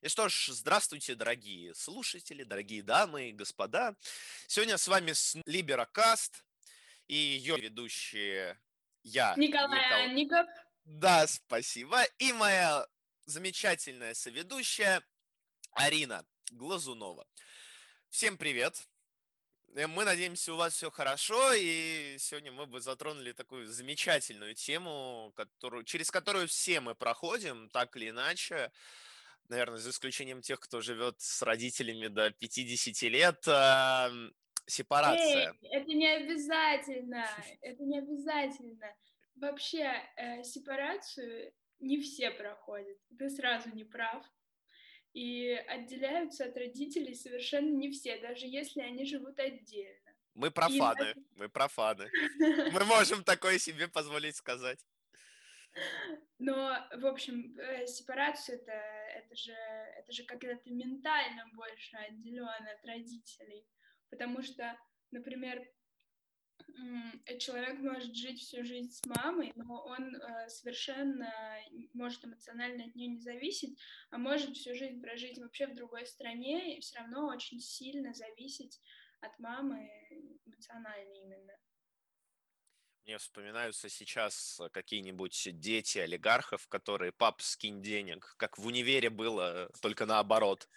И что ж, здравствуйте, дорогие слушатели, дорогие дамы и господа. Сегодня с вами Либерокаст и ее ведущие я, Николай Никол- Анников. Да, спасибо. И моя замечательная соведущая Арина Глазунова. Всем привет. Э, Мы надеемся, у вас все хорошо, и сегодня мы бы затронули такую замечательную тему, которую, через которую все мы проходим, так или иначе. Наверное, за исключением тех, кто живет с родителями до 50 лет, м, сепарация. Эй, это не обязательно, это не обязательно. Вообще, э, сепарацию не все проходят, ты сразу не прав. И отделяются от родителей совершенно не все, даже если они живут отдельно. Мы профаны, мы профаны. Мы можем такое себе позволить сказать. Но, в общем, э, сепарацию это, это же, это же когда-то ментально больше отделен от родителей. Потому что, например, человек может жить всю жизнь с мамой, но он э, совершенно может эмоционально от нее не зависеть, а может всю жизнь прожить вообще в другой стране и все равно очень сильно зависеть от мамы эмоционально именно. Мне вспоминаются сейчас какие-нибудь дети олигархов, которые пап скинь денег, как в универе было, только наоборот.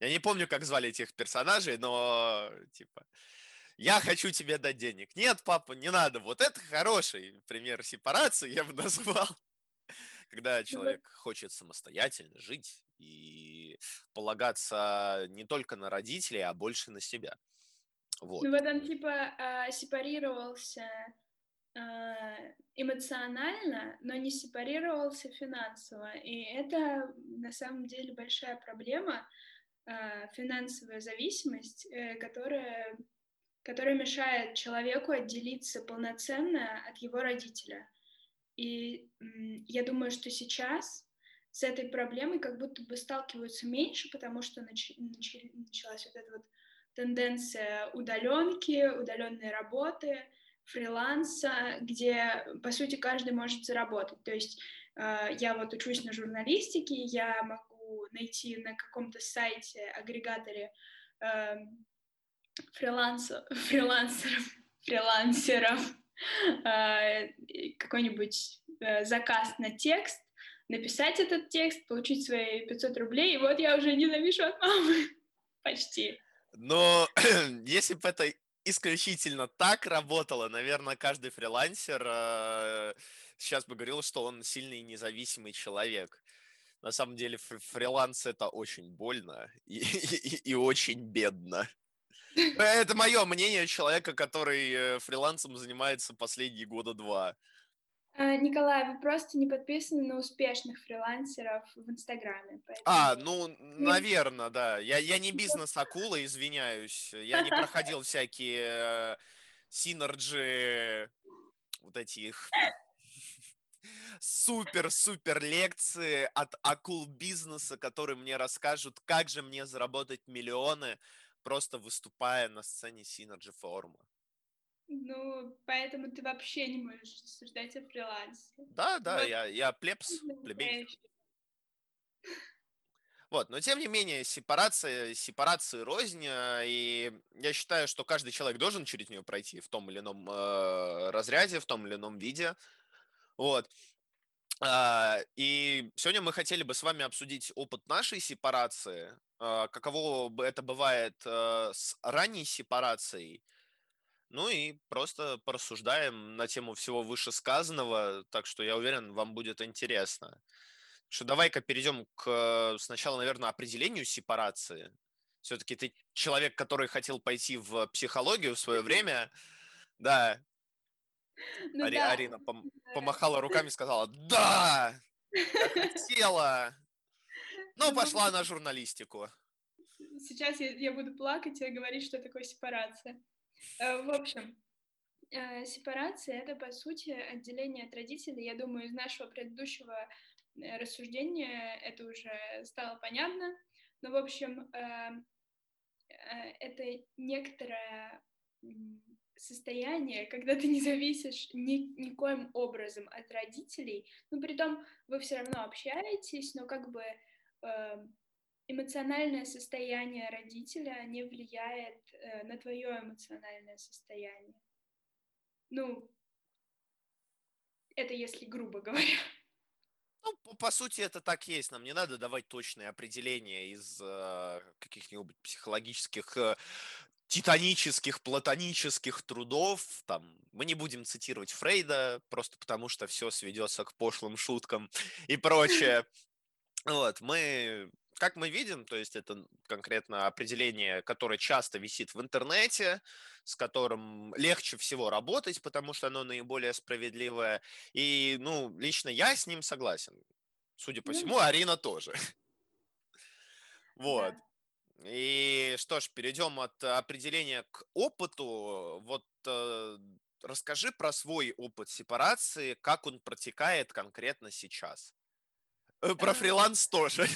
Я не помню, как звали этих персонажей, но типа я хочу тебе дать денег. Нет, папа, не надо. Вот это хороший пример сепарации, я бы назвал. Когда человек хочет самостоятельно жить и полагаться не только на родителей, а больше на себя. Вот. Ну вот он типа э, сепарировался э, эмоционально, но не сепарировался финансово. И это на самом деле большая проблема, э, финансовая зависимость, э, которая, которая мешает человеку отделиться полноценно от его родителя. И я думаю, что сейчас с этой проблемой как будто бы сталкиваются меньше, потому что нач- нач- началась вот эта вот тенденция удаленки, удаленной работы, фриланса, где, по сути, каждый может заработать. То есть э, я вот учусь на журналистике, я могу найти на каком-то сайте, агрегаторе э, фриланса, фрилансеров, фрилансеров э, какой-нибудь э, заказ на текст, написать этот текст, получить свои 500 рублей, и вот я уже не завишу от мамы. Почти. Но если бы это исключительно так работало, наверное, каждый фрилансер э, сейчас бы говорил, что он сильный независимый человек. На самом деле фр- фриланс это очень больно и, и- и очень бедно. Это мое мнение человека, который э, фрилансом занимается последние года два. А, Николай, вы просто не подписаны на успешных фрилансеров в Инстаграме. поэтому- А, ну, наверное, да. Я, я не бизнес-акула, извиняюсь. Я не проходил всякие э, Synergy, вот эти их супер-супер лекции от акул бизнеса, которые мне расскажут, как же мне заработать миллионы, просто выступая на сцене Synergy форума. Ну, поэтому ты вообще не можешь рассуждать о фрилансе. Да, да, Вот. я, я плебс, плебей. Вот, но тем не менее, сепарация, сепарации рознь, э, и я считаю, что каждый человек должен через нее пройти в том или ином э, разряде, в том или ином виде. Вот. А, И сегодня мы хотели бы с вами обсудить опыт нашей сепарации, а, каково это бывает э, с ранней сепарацией, ну и просто порассуждаем на тему всего вышесказанного, так что я уверен, вам будет интересно. Что давай-ка перейдем к сначала, наверное, определению сепарации. Все-таки ты человек, который хотел пойти в психологию в свое время. Да, ну Ари- да, Арина пом- помахала руками и сказала, да, я хотела. Ну, Ну, пошла на журналистику. сейчас я, я буду плакать и говорить, что такое сепарация. Э, В общем, э, сепарация — это, по сути, отделение от родителей. Я думаю, из нашего предыдущего э, рассуждения это уже стало понятно. Но, в общем, э, э, это некоторое состояние, когда ты не зависишь ни, никоим образом от родителей, но при том вы все равно общаетесь, но как бы э, эмоциональное состояние родителя не влияет э, на твое эмоциональное состояние. Ну, это если грубо говоря. Ну, по, сути, это так есть. Нам не надо давать точные определения из э, каких-нибудь психологических э, титанических, платонических трудов. Там, мы не будем цитировать Фрейда, просто потому что все сведется к пошлым шуткам и прочее. Вот, мы, как мы видим, то есть это конкретно определение, которое часто висит в интернете, с которым легче всего работать, потому что оно наиболее справедливое. И, ну, лично я с ним согласен. Судя по ну, всему, Арина тоже. Вот. И что ж, перейдем от определения к опыту. Вот э, расскажи про свой опыт сепарации, как он протекает конкретно сейчас. Э, про фриланс тоже.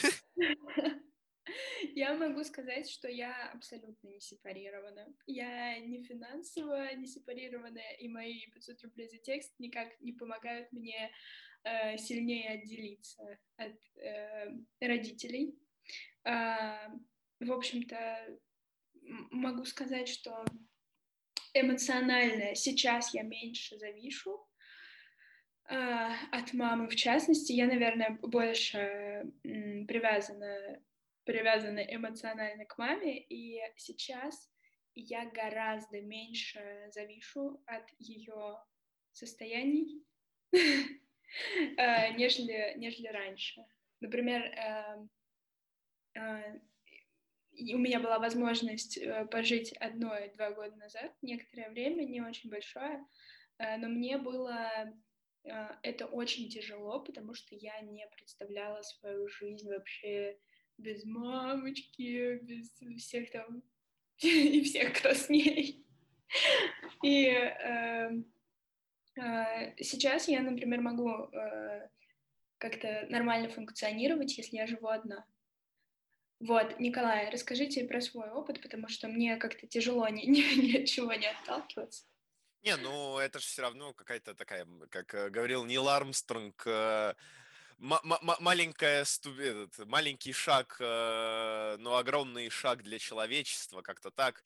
Я могу сказать, что я абсолютно не сепарирована. Я не финансово не сепарированная, и мои 500 рублей за текст никак не помогают мне э, сильнее отделиться от э, родителей. Э, в общем-то, могу сказать, что эмоционально сейчас я меньше завишу от мамы, в частности, я, наверное, больше привязана, привязана эмоционально к маме, и сейчас я гораздо меньше завишу от ее состояний, э, нежели, нежели раньше. Например, э, э, у меня была возможность э, пожить одно-два года назад, некоторое время, не очень большое, э, но мне было это очень тяжело, потому что я не представляла свою жизнь вообще без мамочки, без всех там и всех, кто с ней. И э, э, сейчас я, например, могу э, как-то нормально функционировать, если я живу одна. Вот, Николай, расскажите про свой опыт, потому что мне как-то тяжело ни, ни, ни от чего не отталкиваться. Не, ну это же все равно какая-то такая, как э, говорил Нил Армстронг, э, маленькая этот, маленький шаг, э, но огромный шаг для человечества, как-то так.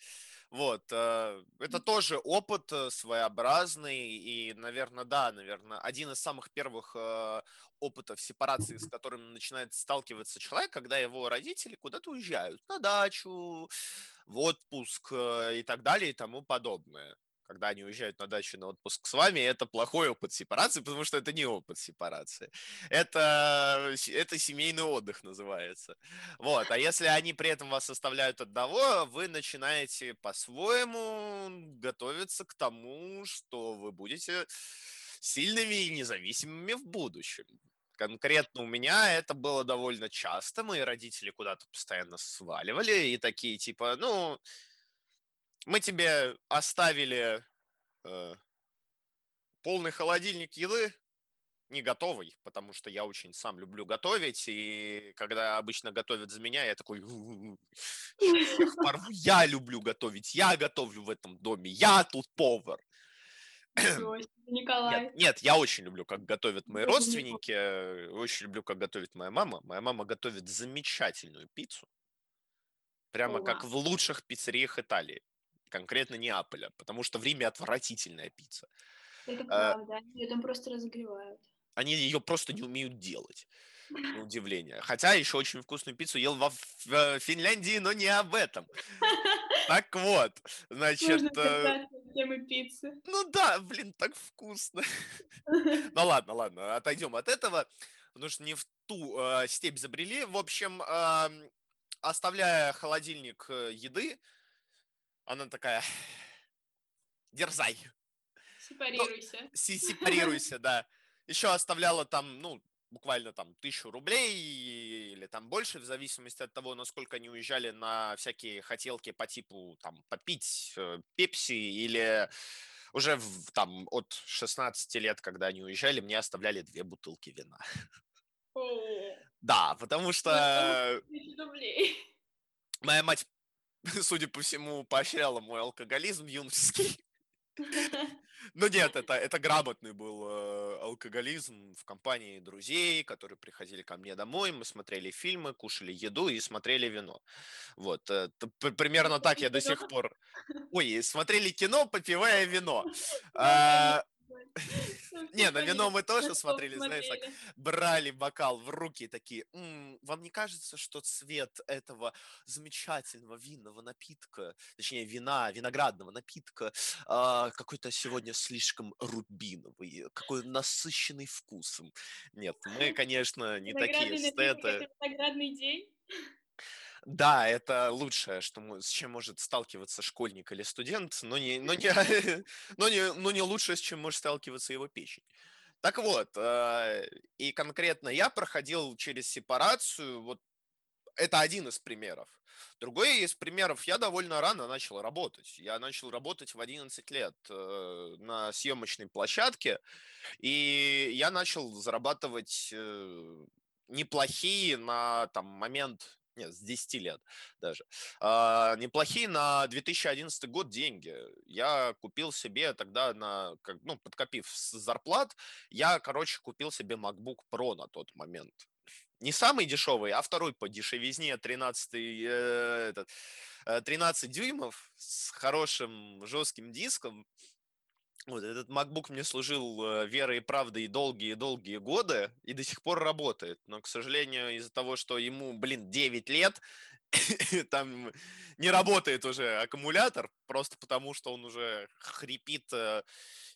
Вот, э, это тоже опыт своеобразный, и, наверное, да, наверное, один из самых первых э, опытов сепарации, с которым начинает сталкиваться человек, когда его родители куда-то уезжают, на дачу, в отпуск и так далее и тому подобное когда они уезжают на дачу на отпуск с вами, это плохой опыт сепарации, потому что это не опыт сепарации. Это, это семейный отдых называется. Вот. А если они при этом вас оставляют одного, вы начинаете по-своему готовиться к тому, что вы будете сильными и независимыми в будущем. Конкретно у меня это было довольно часто. Мои родители куда-то постоянно сваливали и такие типа, ну, мы тебе оставили э, полный холодильник еды, не готовый, потому что я очень сам люблю готовить, и когда обычно готовят за меня, я такой, я люблю готовить, я готовлю в этом доме, я тут повар. Николай. Нет, нет, я очень люблю, как готовят мои родственники, э, очень люблю, как готовит моя мама. Моя мама готовит замечательную пиццу, прямо как в лучших пиццериях Италии конкретно Неаполя, потому что в Риме отвратительная пицца. Это а, правда, они ее там просто разогревают. Они ее просто не умеют делать, на удивление. Хотя еще очень вкусную пиццу ел во э, Финляндии, но не об этом. Так вот, значит... Э, темы пиццы. Ну да, блин, так вкусно. Ну ладно, ладно, отойдем от этого, потому что не в ту э, степь забрели. В общем, оставляя холодильник еды, она такая, дерзай. Сепарируйся. Ну, сепарируйся, да. Еще оставляла там, ну, буквально там тысячу рублей или там больше, в зависимости от того, насколько они уезжали на всякие хотелки по типу там попить э, пепси или уже в, там от 16 лет, когда они уезжали, мне оставляли две бутылки вина. Да, потому что моя мать судя по всему, поощряла мой алкоголизм юношеский. Но нет, это, это грамотный был э, алкоголизм в компании друзей, которые приходили ко мне домой, мы смотрели фильмы, кушали еду и смотрели вино. Вот, э, примерно так я до сих пор... Ой, смотрели кино, попивая вино. А, не, на вино мы тоже смотрели, знаешь, так, брали бокал в руки и такие, вам не кажется, что цвет этого замечательного винного напитка, точнее, вина, виноградного напитка, а, какой-то сегодня слишком рубиновый, какой насыщенный вкусом? Нет, мы, конечно, не такие эстеты. Виноградный день? Да, это лучшее, что, с чем может сталкиваться школьник или студент, но не, но не, но не, но не лучшее, с чем может сталкиваться его печень. Так вот, э, и конкретно я проходил через сепарацию, вот это один из примеров. Другой из примеров, я довольно рано начал работать. Я начал работать в 11 лет э, на съемочной площадке, и я начал зарабатывать э, неплохие на там, момент нет, с 10 лет даже, а, неплохие на 2011 год деньги. Я купил себе тогда, на, как, ну, подкопив с зарплат, я, короче, купил себе MacBook Pro на тот момент. Не самый дешевый, а второй по дешевизне, 13, э, этот, 13 э, дюймов с хорошим жестким диском. Вот этот MacBook мне служил э, верой и правдой долгие-долгие годы и до сих пор работает. Но, к сожалению, из-за того, что ему, блин, 9 лет, там не работает уже аккумулятор, просто потому что он уже хрипит, э,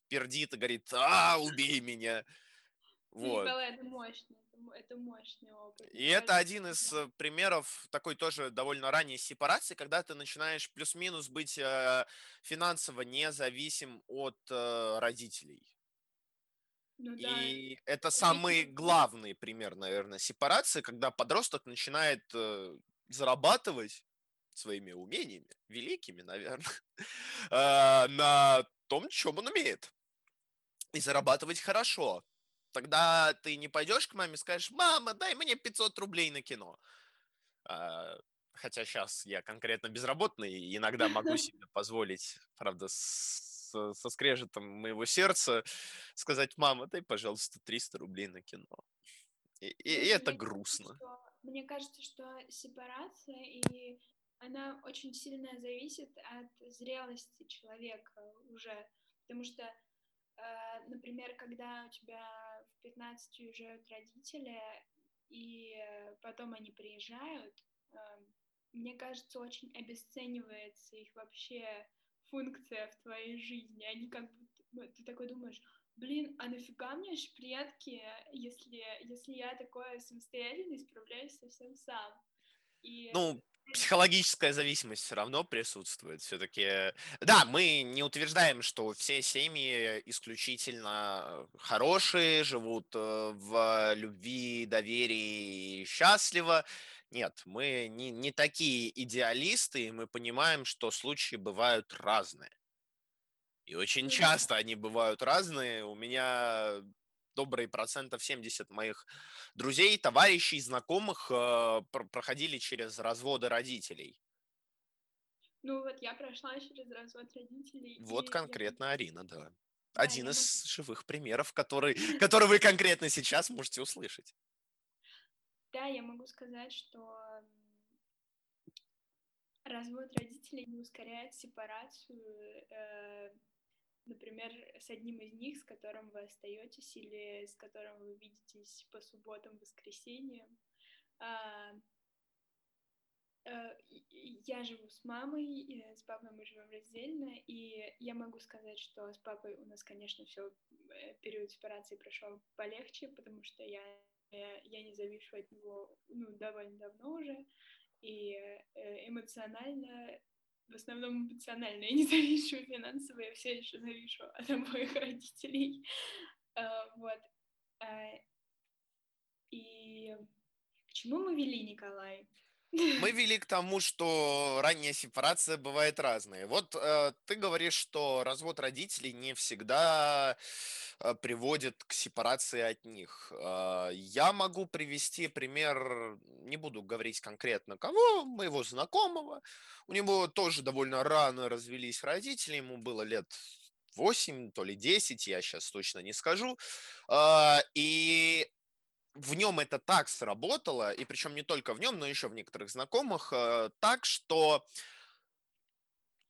пердит и говорит, а, убей меня. Вот. Николай, это мощно это мощный опыт. И это один из э, примеров такой тоже довольно ранней сепарации, когда ты начинаешь плюс-минус быть э, финансово независим от э, родителей. Ну, да. И это самый главный пример, наверное, сепарации, когда подросток начинает зарабатывать своими умениями, великими, наверное, на том, чем он умеет. И зарабатывать хорошо тогда ты не пойдешь к маме и скажешь, мама, дай мне 500 рублей на кино. А, хотя сейчас я конкретно безработный, и иногда могу себе позволить, правда, с, со скрежетом моего сердца сказать, мама, дай, пожалуйста, 300 рублей на кино. И, и, и это мне грустно. Кажется, что, мне кажется, что сепарация, и она очень сильно зависит от зрелости человека уже, потому что Э, например, когда у тебя 15 уезжают родители, и потом они приезжают, эм, мне кажется, очень обесценивается их вообще функция в твоей жизни. Они как бы, ты такой думаешь, блин, а нафига мне предки, если, если я такое самостоятельно справляюсь совсем сам? И... Ну, психологическая зависимость все равно присутствует. Все-таки, да, мы не утверждаем, что все семьи исключительно хорошие, живут э, в любви, доверии и счастливо. Нет, мы не, не такие идеалисты, и мы понимаем, что случаи бывают разные. И очень часто они бывают разные. У меня добрый процентов 70 моих друзей, товарищей, знакомых э, проходили через разводы родителей. Ну вот я прошла через развод родителей. Вот конкретно я... Арина, да. да Один из могу... живых примеров, который, который вы конкретно сейчас можете услышать. Да, я могу сказать, что развод родителей не ускоряет сепарацию э, например, с одним из них, с которым вы остаетесь или с которым вы видитесь по субботам, воскресеньям. А, э, я живу с мамой, с папой мы живем раздельно, и я могу сказать, что с папой у нас, конечно, все э, период сепарации прошел полегче, потому что я, я не завишу от него ну, довольно давно уже, и э, эмоционально в основном эмоционально. Я не завишу финансово, я все еще завишу от обоих родителей. Uh, вот. Uh, и к чему мы вели, Николай? Мы вели к тому, что ранняя сепарация бывает разная. Вот э, ты говоришь, что развод родителей не всегда приводит к сепарации от них. Э, я могу привести пример, не буду говорить конкретно кого, моего знакомого. У него тоже довольно рано развелись родители, ему было лет 8, то ли 10, я сейчас точно не скажу. А, и в нем это так сработало, и причем не только в нем, но еще в некоторых знакомых, э, так что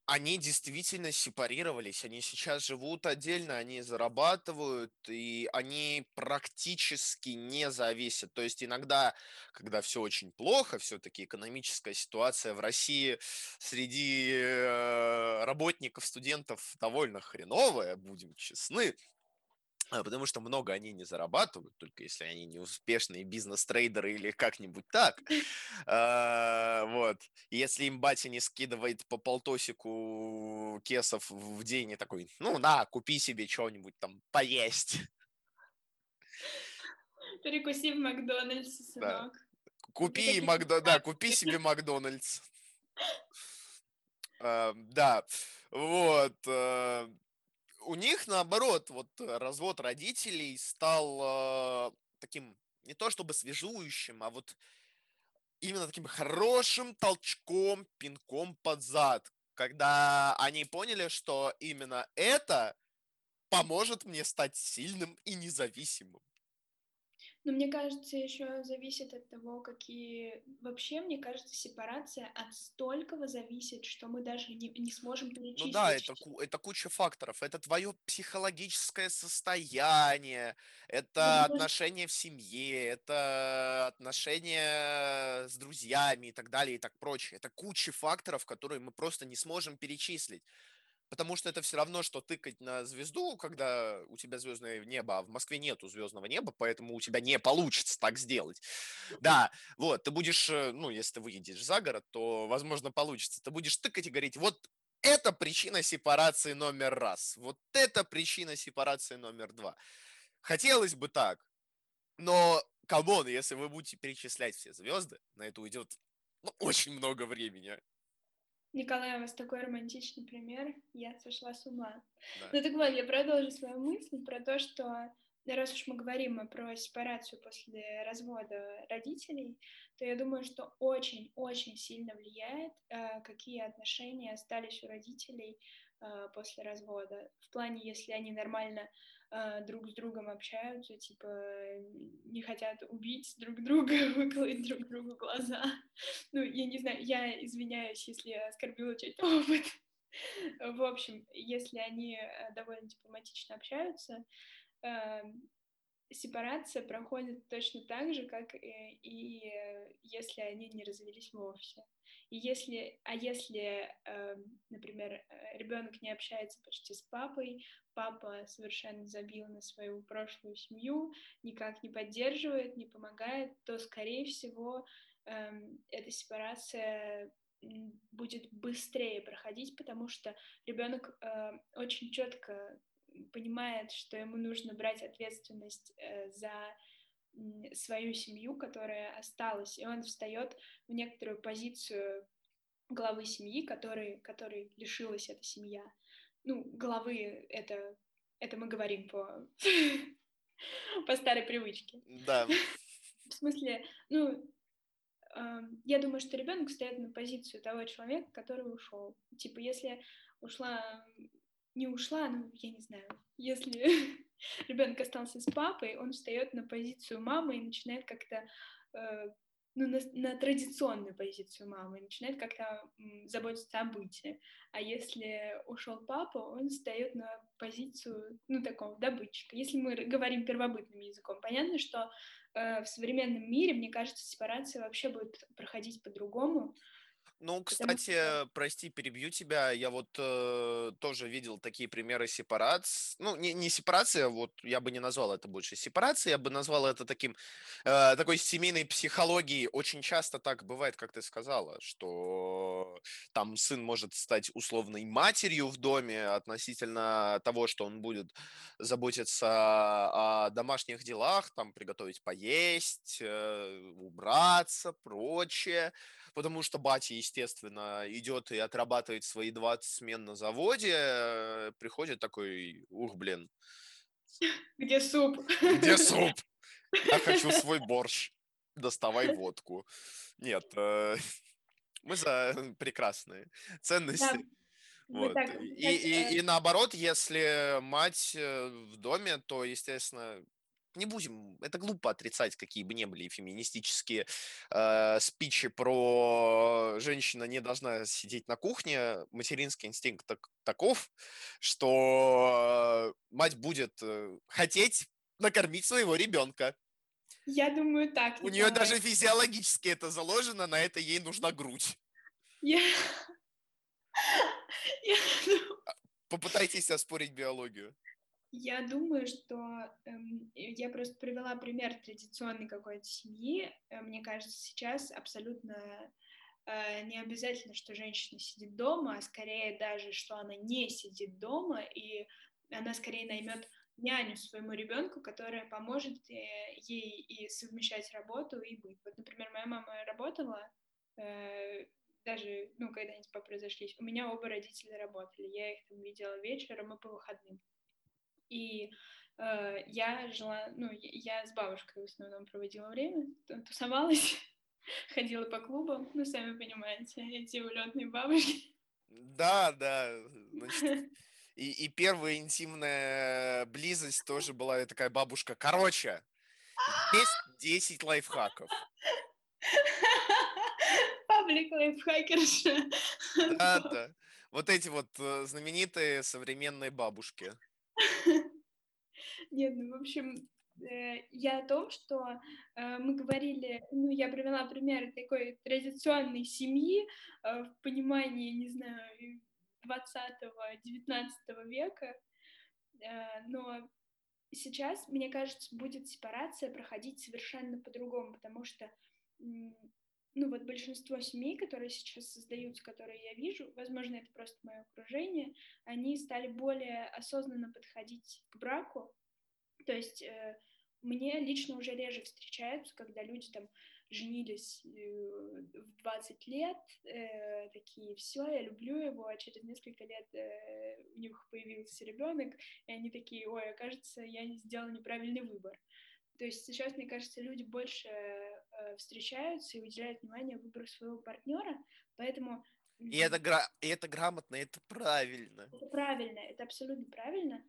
они действительно сепарировались, они сейчас живут отдельно, они зарабатывают, и они практически не зависят. То есть иногда, когда все очень плохо, все-таки экономическая ситуация в России среди э, работников, студентов довольно хреновая, будем честны, потому что много они не зарабатывают, только если они не успешные бизнес-трейдеры или как-нибудь так. А, вот. если им батя не скидывает по полтосику кесов в день и такой, ну на, купи себе что-нибудь там поесть. Перекуси в Макдональдсе, сынок. Купи, Макдо... да, купи себе Макдональдс. Да, вот у них, наоборот, вот э, развод родителей стал э, таким не то чтобы свежующим, а вот именно таким хорошим толчком, пинком под зад, когда они поняли, что именно это поможет мне стать сильным и независимым. Но мне кажется, еще зависит от того, какие... Вообще, мне кажется, сепарация от столького зависит, что мы даже не, не сможем перечислить. Ну да, это, это куча факторов. Это твое психологическое состояние, это ну, отношения в семье, это отношения с друзьями и так далее и так прочее. Это куча факторов, которые мы просто не сможем перечислить потому что это все равно, что тыкать на звезду, когда у тебя звездное небо, а в Москве нету звездного неба, поэтому у тебя не получится так сделать. Да, вот, ты будешь, э, ну, если ты выедешь за город, то, возможно, получится. Ты будешь тыкать и говорить, вот это причина сепарации номер раз, вот это причина сепарации номер два. Хотелось бы так, но, come on, если вы будете перечислять все звезды, на это уйдет ну, очень много времени. Николай, у вас такой романтичный пример, я сошла с ума. Да. Ну так вот, я продолжу свою мысль про то, что раз уж мы говорим про сепарацию после развода родителей, то я думаю, что очень-очень сильно влияет, э, какие отношения остались у родителей э, после развода. В плане, если они нормально э, друг с другом общаются, типа не хотят убить друг друга, выколоть друг другу глаза. Ну, я не знаю, я извиняюсь, если я оскорбила чей-то опыт. В общем, если они довольно дипломатично общаются, эм, сепарация проходит точно так же, как и, и если они не развелись вовсе. И если, а если, э, например, ребенок не общается почти с папой, папа совершенно забил на свою прошлую семью, никак не поддерживает, не помогает, то, скорее всего, э, эта сепарация будет быстрее проходить, потому что ребенок э, очень четко понимает, что ему нужно брать ответственность э, за свою семью, которая осталась, и он встает в некоторую позицию главы семьи, который, который лишилась эта семья. Ну, главы это, это мы говорим по, по старой привычке. Да. В смысле, ну, э, я думаю, что ребенок стоит на позицию того человека, который ушел. Типа, если ушла, не ушла, ну, я не знаю, если ребенок остался с папой, он встает на позицию мамы и начинает как-то э, ну, на, на традиционную позицию мамы, начинает как-то заботиться о быте. А если ушел папа, он встает на позицию, ну, такого добытчика. Если мы говорим первобытным языком, понятно, что э, в современном мире, мне кажется, сепарация вообще будет проходить по-другому, ну, кстати, что... прости, перебью тебя. Я вот э, тоже видел такие примеры сепарации. Ну, не, не сепарация, вот я бы не назвал это больше сепарацией, я бы назвал это таким, э, такой семейной психологией. Очень часто так бывает, как ты сказала, что там сын может стать условной матерью в доме относительно того, что он будет заботиться о домашних делах, там приготовить поесть, э, убраться, прочее потому что батя, естественно, идет и отрабатывает свои 20 смен на заводе, э, приходит такой, ух, блин. Где суп? Где суп? Я хочу свой борщ. Доставай водку. Нет, э, мы за прекрасные ценности. Да. Вот. так, И, так, и, э, и наоборот, если мать э, в доме, то, естественно, не будем, это глупо отрицать, какие бы ни были феминистические э, спичи про женщина не должна сидеть на кухне. Материнский инстинкт так, таков, что э, мать будет э, хотеть накормить своего ребенка. я думаю так, У нее даже физиологически это заложено, на это ей нужна грудь. Я... Я ду- Попытайтесь оспорить биологию. Я думаю, что эм, я просто привела пример традиционной какой-то семьи. Э, Мне кажется, сейчас абсолютно э, не обязательно, что женщина сидит дома, а скорее даже, что она не сидит дома, и она скорее наймет няню своему ребенку, которая поможет э, ей и совмещать работу и быт. Вот, например, моя мама работала, э, даже, ну, когда они типа произошлись, у меня оба родителя работали, я их там видела вечером и по выходным. И э, я жила, ну, я с бабушкой в основном проводила время, тусовалась, ходила по клубам, ну, сами понимаете, эти улетные бабушки. Да, да. Значит, и, и первая интимная близость тоже была такая бабушка. Короче, есть 10 лайфхаков. Паблик лайфхакерша. Да, да. Вот эти вот э, знаменитые современные бабушки. Нет, ну, в общем, э, я о том, что э, мы говорили, ну, я привела пример такой традиционной семьи э, в понимании, не знаю, 20-19 века, но сейчас, мне кажется, будет сепарация проходить совершенно по-другому, потому что, ну, вот большинство семей, которые сейчас создаются, которые я вижу, возможно, это просто мое окружение, они стали более осознанно подходить к браку, то есть э, мне лично уже реже встречаются, когда люди там женились э, в 20 лет, э, такие, все, я люблю его, а через несколько лет э, у них появился ребенок, и они такие, ой, кажется, я не сделала неправильный выбор. То есть сейчас, мне кажется, люди больше э, встречаются и уделяют внимание выбору своего партнера, поэтому И это, гра- и это грамотно, это правильно. это правильно, это абсолютно правильно.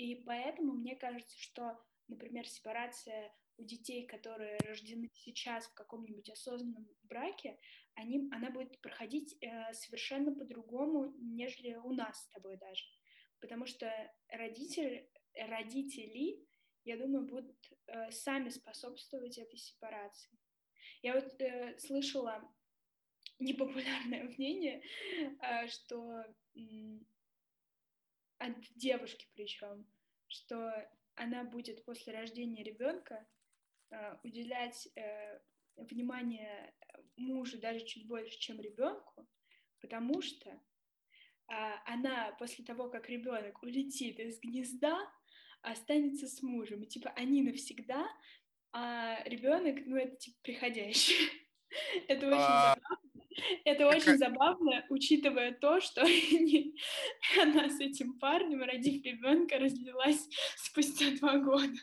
И поэтому мне кажется, что, например, сепарация у детей, которые рождены сейчас в каком-нибудь осознанном браке, они, она будет проходить э, совершенно по-другому, нежели у нас с тобой даже. Потому что родители, родители я думаю, будут э, сами способствовать этой сепарации. Я вот э, слышала непопулярное мнение, э, что от девушки причем, что она будет после рождения ребенка э, уделять э, внимание мужу даже чуть больше, чем ребенку, потому что э, она после того, как ребенок улетит из гнезда, останется с мужем. И типа они навсегда, а ребенок, ну, это типа приходящий. Это очень А, забавно. Это очень забавно, учитывая то, что она с этим парнем, родив ребенка, разлилась спустя два года.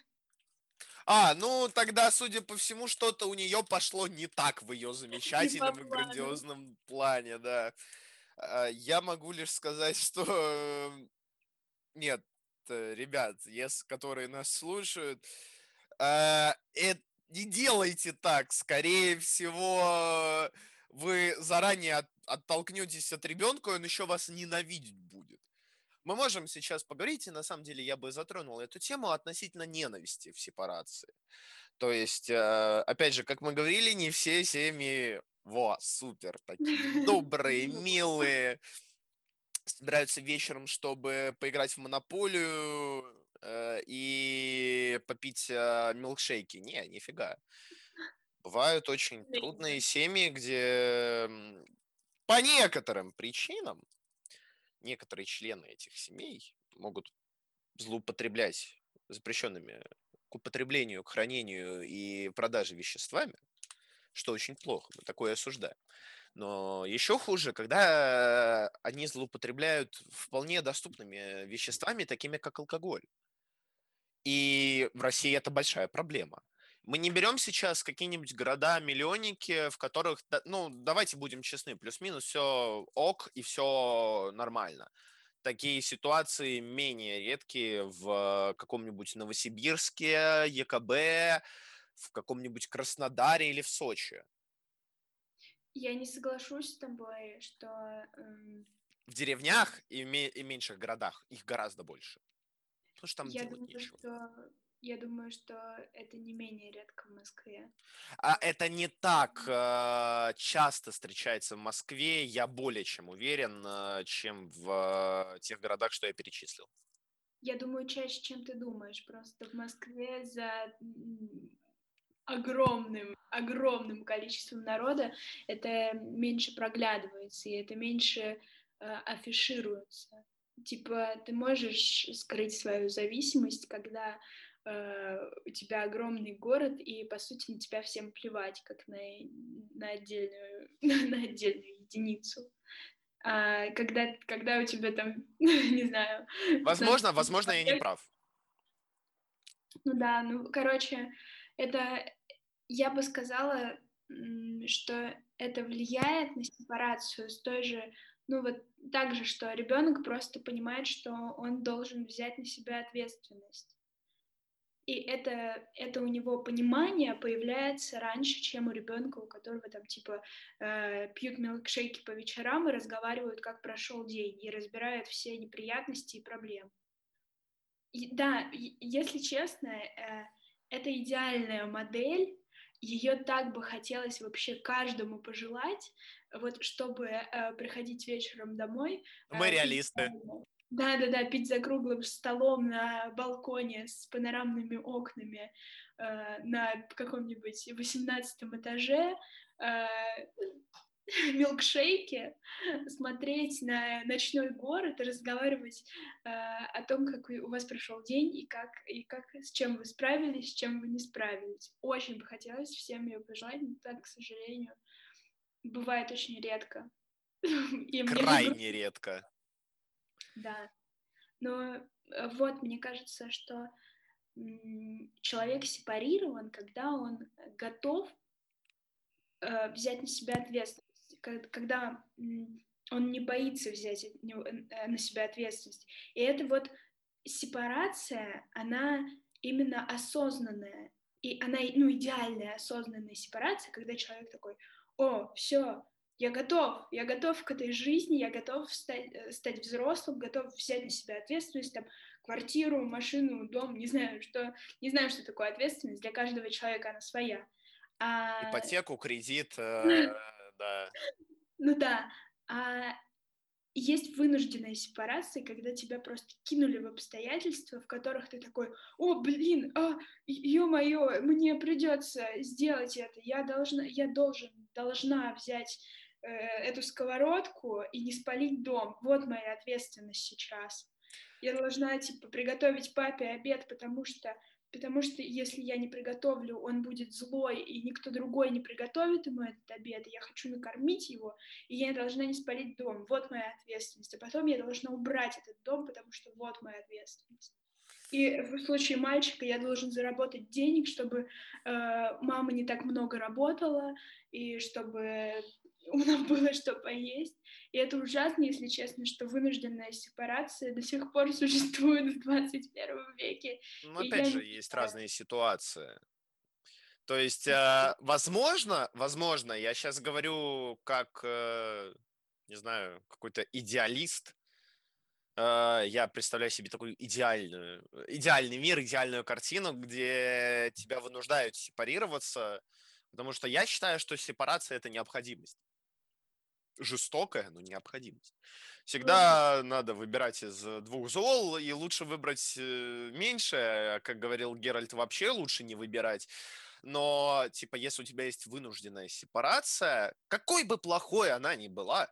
А, ну тогда, судя по всему, что-то у нее пошло не так в ее замечательном и плану. грандиозном плане, да. А, Я могу лишь сказать, что э, нет, э, ребят, которые нас слушают, э, эт- не делайте так. Скорее всего, вы заранее от- оттолкнетесь от ребенка, он еще вас ненавидеть будет. Мы можем сейчас поговорить, и на самом деле я бы затронул эту тему относительно ненависти в сепарации. То есть, э, опять же, как мы говорили, не все семьи, во, супер, такие добрые, милые, собираются вечером, чтобы поиграть в монополию э, и попить э, милкшейки. Не, нифига. Бывают очень трудные семьи, где по некоторым причинам некоторые члены этих семей могут злоупотреблять запрещенными к употреблению, к хранению и продаже веществами, что очень плохо, мы такое осуждаем. Но еще хуже, когда они злоупотребляют вполне доступными веществами, такими как алкоголь. И в России это большая проблема. Мы не берем сейчас какие-нибудь города-миллионники, в которых, ну, давайте будем честны, плюс-минус все ок и все нормально. Такие ситуации менее редкие в каком-нибудь Новосибирске, ЕКБ, в каком-нибудь Краснодаре или в Сочи. Я не соглашусь с тобой, что... Эм... В деревнях и, и меньших городах их гораздо больше. Потому что там я думаю, нечего. что я думаю, что это не менее редко в Москве. А это не так э, часто встречается в Москве, я более чем уверен, э, чем в э, тех городах, что я перечислил. Я думаю, чаще, чем ты думаешь. Просто в Москве за огромным, огромным количеством народа это меньше проглядывается, и это меньше э, афишируется. Типа, ты можешь скрыть свою зависимость, когда у тебя огромный город, и, по сути, на тебя всем плевать, как на, на, отдельную, на отдельную единицу. А когда, когда у тебя там, не знаю... Возможно, возможно, я не прав. Ну да, ну, короче, это, я бы сказала, что это влияет на сепарацию с той же, ну вот так же, что ребенок просто понимает, что он должен взять на себя ответственность. И это, это у него понимание появляется раньше, чем у ребенка, у которого там типа э, пьют милкшейки по вечерам и разговаривают, как прошел день, и разбирают все неприятности и проблемы. И, да, если честно, э, это идеальная модель, ее так бы хотелось вообще каждому пожелать, вот чтобы э, приходить вечером домой. Мы э, реалисты. Да, да, да, пить за круглым столом на балконе с панорамными окнами э, на каком-нибудь восемнадцатом этаже, э, милкшейки, смотреть на ночной город и разговаривать э, о том, как у вас прошел день и как, и как с чем вы справились, с чем вы не справились. Очень бы хотелось всем ее пожелать, но так, к сожалению, бывает очень редко. И Крайне редко. Да. Но э, вот, мне кажется, что человек сепарирован, когда он готов э, взять на себя ответственность когда он не боится взять э, на себя ответственность. И это вот сепарация, она именно осознанная. И она, ну, идеальная осознанная сепарация, когда человек такой, о, все, я готов, я готов к этой жизни, я готов стать, э, стать взрослым, готов взять на себя ответственность, там, квартиру, машину, дом, не знаю, что, не знаю, что такое ответственность, для каждого человека она своя. А... Ипотеку, кредит, э, да. Ну да. А есть вынужденная сепарация, когда тебя просто кинули в обстоятельства, в которых ты такой, о, блин, а, ё-моё, мне придется сделать это, я должна, я должен, должна взять э, эту сковородку и не спалить дом, вот моя ответственность сейчас. Я должна, типа, приготовить папе обед, потому что потому что если я не приготовлю, он будет злой, и никто другой не приготовит ему этот обед, и я хочу накормить его, и я должна не спалить дом, вот моя ответственность, а потом я должна убрать этот дом, потому что вот моя ответственность. И в случае мальчика я должен заработать денег, чтобы э, мама не так много работала, и чтобы у нас было что поесть. И это ужасно, если честно, что вынужденная сепарация до сих пор существует в 21 веке. Ну, опять же, есть разные ситуации. То есть, э, возможно, возможно, я сейчас говорю как, э, не знаю, какой-то идеалист, э, я представляю себе такой идеальную, идеальный мир, идеальную картину, где тебя вынуждают сепарироваться, потому что я считаю, что сепарация – это необходимость жестокая, но необходимость. Всегда mm надо выбирать из двух зол, и лучше выбрать э, меньше, а, как говорил Геральт, вообще лучше не выбирать. Но, типа, если у тебя есть вынужденная сепарация, какой бы плохой она ни была,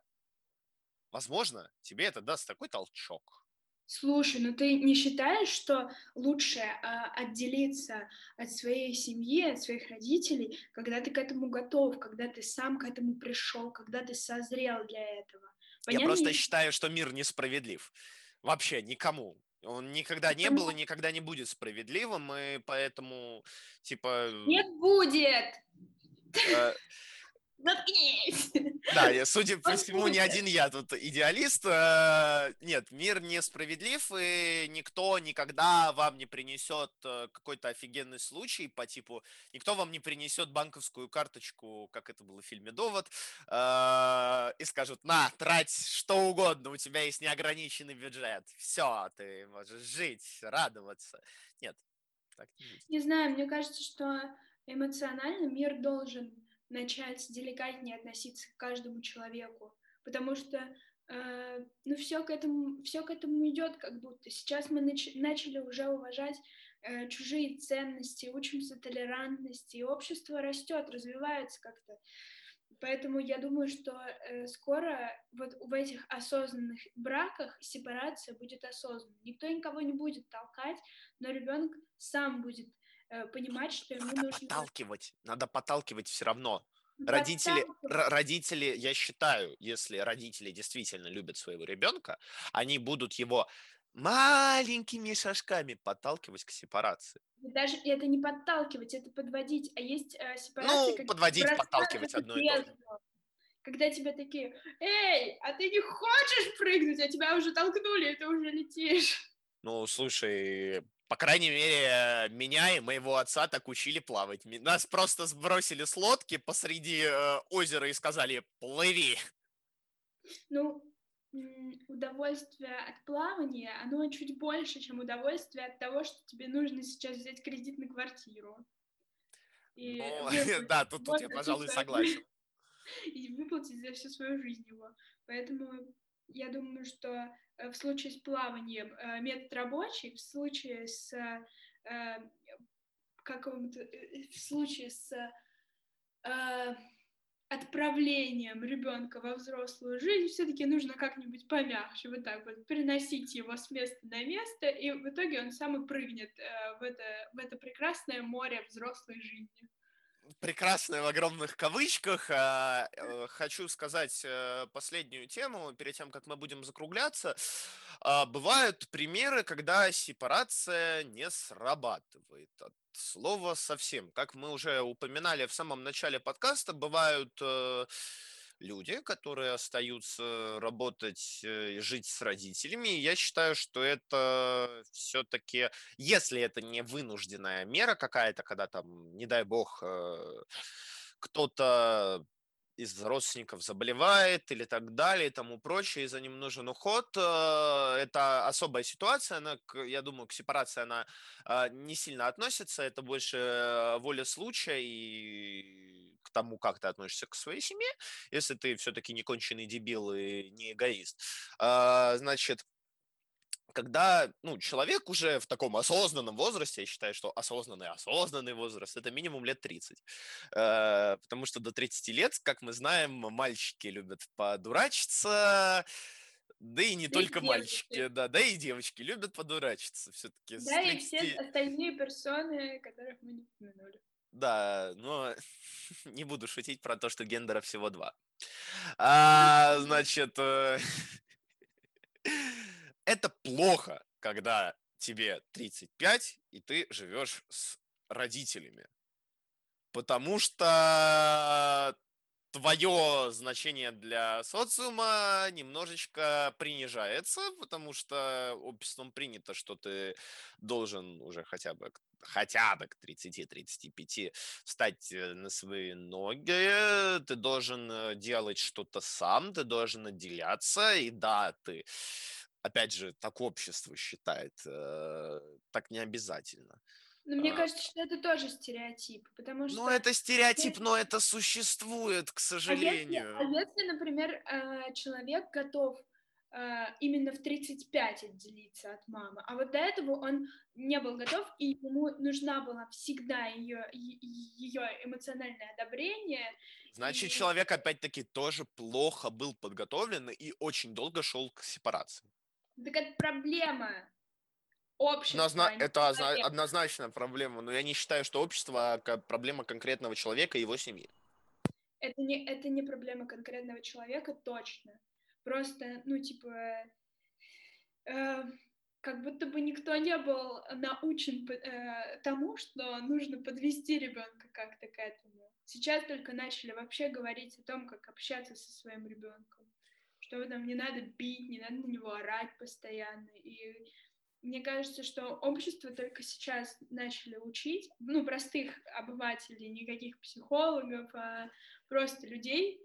возможно, тебе это даст такой толчок. Слушай, ну ты не считаешь, что лучше э, отделиться от своей семьи, от своих родителей, когда ты к этому готов, когда ты сам к этому пришел, когда ты созрел для этого? Понятно? Я просто считаю, что мир несправедлив. Вообще никому. Он никогда не был и никогда не будет справедливым, и поэтому, типа... Нет, будет! Э, Заткнись! Да, я, судя по всему, не один я тут идеалист. Э, нет, мир несправедлив, и никто никогда вам не принесет э, какой-то офигенный случай по типу, никто вам не принесет банковскую карточку, как это было в фильме «Довод», э, и скажут, на, трать что угодно, у тебя есть неограниченный бюджет, все, ты можешь жить, радоваться. Нет, так не. Не знаю, мне кажется, что эмоционально мир должен начать деликатнее относиться к каждому человеку, потому что э, ну все к этому все к этому идет как будто сейчас мы нач начали уже уважать э, чужие ценности, учимся толерантности, и общество растет, развивается как-то. Поэтому я думаю, что э, скоро вот в этих осознанных браках сепарация будет осознанной. Никто никого не будет толкать, но ребенок сам будет понимать, что ему надо нужно... подталкивать, надо подталкивать все равно. Родители, родители, я считаю, если родители действительно любят своего ребенка, они будут его маленькими шажками подталкивать к сепарации. Даже это не подталкивать, это подводить. А есть э, сепарация... Ну, подводить, подталкивать одно и то же. Когда тебя такие, эй, а ты не хочешь прыгнуть, а тебя уже толкнули, и ты уже летишь. Ну, слушай, по крайней мере, меня и моего отца так учили плавать. Нас просто сбросили с лодки посреди э, озера и сказали «плыви». Ну, удовольствие от плавания, оно чуть больше, чем удовольствие от того, что тебе нужно сейчас взять кредит на квартиру. И ну, да, тут, тут я, пожалуй, согласен. И выплатить за всю свою жизнь его. Поэтому я думаю, что в случае с плаванием э, метод рабочий, в случае с э, каком-то, в случае с отправлением ребенка во взрослую жизнь все-таки нужно как-нибудь помягче, вот так вот, переносить его с места на место, и в итоге он сам и прыгнет в это, в это прекрасное море взрослой жизни прекрасное в огромных кавычках. А, э, хочу сказать э, последнюю тему, перед тем, как мы будем закругляться. А, бывают примеры, когда сепарация не срабатывает от слова совсем. Как мы уже упоминали в самом начале подкаста, бывают э, люди, которые остаются работать э, и жить с родителями. я считаю, что это все-таки, если это не вынужденная мера какая-то, когда там, не дай бог, э, кто-то из родственников заболевает или так далее и тому прочее, и за ним нужен уход. Э, это особая ситуация, она, я думаю, к сепарации она не сильно относится, это больше воля случая и тому, как ты относишься к своей семье, если ты все-таки не конченый дебил и не эгоист. А, значит, когда ну, человек уже в таком осознанном возрасте, я считаю, что осознанный, осознанный возраст, это минимум лет 30. Э, потому что до 30 лет, как мы знаем, мальчики любят подурачиться, да и не да только и мальчики, да, да и девочки любят подурачиться все-таки. Да, 30... и все остальные персоны, которых мы не упомянули. Да, но не буду шутить про то, что гендера всего два. А, значит, э, это плохо, когда тебе 35, и ты живешь с родителями. Потому что твое значение для социума немножечко принижается, потому что обществом принято, что ты должен уже хотя бы хотя бы к 30-35 встать э, на свои ноги, ты должен э, делать что-то сам, ты должен отделяться, и да, ты, опять же, так общество считает, э, так не обязательно. Но мне а. кажется, что это тоже стереотип, потому ну, что... Ну, это стереотип, но это существует, к сожалению. А если, а если например, человек готов именно в 35 отделиться от мамы, а вот до этого он не был готов, и ему нужна была всегда ее, ее эмоциональное одобрение. Значит, и... человек, опять-таки, тоже плохо был подготовлен и очень долго шел к сепарации. Так это проблема общество. Однозна... Это проблема. однозначно проблема, но я не считаю, что общество а проблема конкретного человека и его семьи. Это не, это не проблема конкретного человека, точно. Просто, ну, типа, э, как будто бы никто не был научен э, тому, что нужно подвести ребенка как-то к этому. Сейчас только начали вообще говорить о том, как общаться со своим ребенком, что там не надо бить, не надо на него орать постоянно. И мне кажется, что общество только сейчас начали учить, ну, простых обывателей, никаких психологов, а просто людей,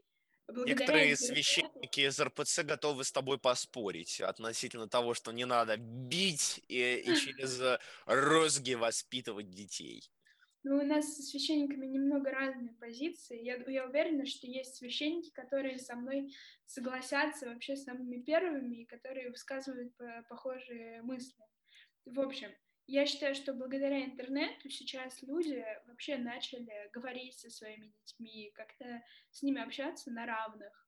Некоторые священники из РПЦ готовы с тобой поспорить относительно того, что не надо бить и, и через розги воспитывать детей. Ну, у нас с священниками немного разные позиции. Я, я уверена, что есть священники, которые со мной согласятся вообще самыми первыми и которые высказывают похожие мысли. В общем, я считаю, что благодаря интернету сейчас люди вообще начали говорить со своими детьми, как-то с ними общаться на равных.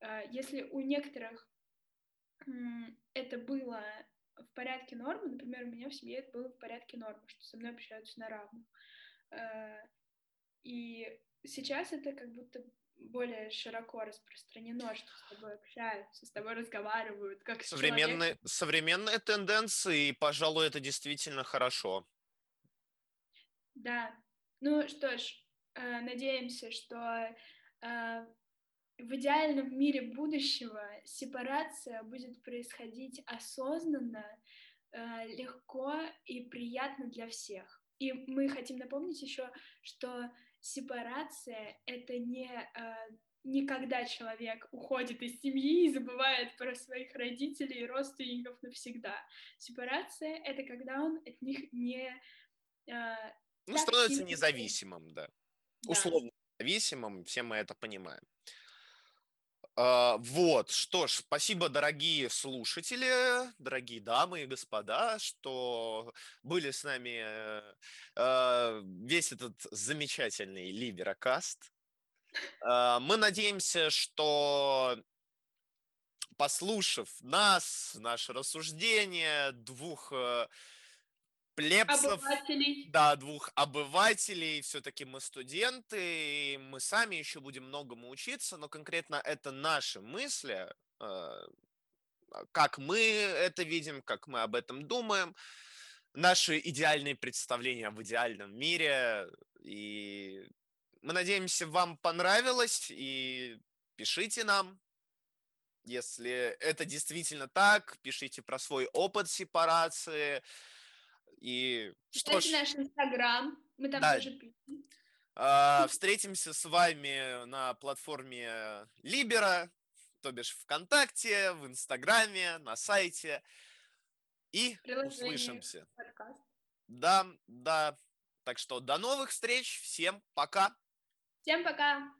А, если у некоторых это было в порядке нормы, например, у меня в семье это было в порядке нормы, что со мной общаются на равных. А, и сейчас это как будто более широко распространено, что с тобой общаются, с тобой разговаривают, как современные, Современные тенденции, и, пожалуй, это действительно хорошо. Да. Ну что ж, э, надеемся, что э, в идеальном мире будущего сепарация будет происходить осознанно, э, легко и приятно для всех. И мы хотим напомнить еще, что сепарация — это не не когда человек уходит из семьи и забывает про своих родителей и родственников навсегда. Сепарация — это когда он от них не... Ну, становится независимым, да. да. Условно зависимым, все мы это понимаем. Uh, вот, что ж, спасибо, дорогие слушатели, дорогие дамы и господа, что были с нами uh, весь этот замечательный Либерокаст. Uh, мы надеемся, что послушав нас, наше рассуждение, двух плебсов, обывателей. да, двух обывателей, все-таки мы студенты, и мы сами еще будем многому учиться, но конкретно это наши мысли, э, как мы это видим, как мы об этом думаем, наши идеальные представления в идеальном мире, и мы надеемся, вам понравилось, и пишите нам, если это действительно так, пишите про свой опыт сепарации, и что ж... наш Инстаграм, мы там да. тоже пишем. А, встретимся с вами на платформе Либера, то бишь ВКонтакте, в Инстаграме, на сайте. И услышимся. Подкаст. Да, да. Так что до новых встреч. Всем пока. Всем пока.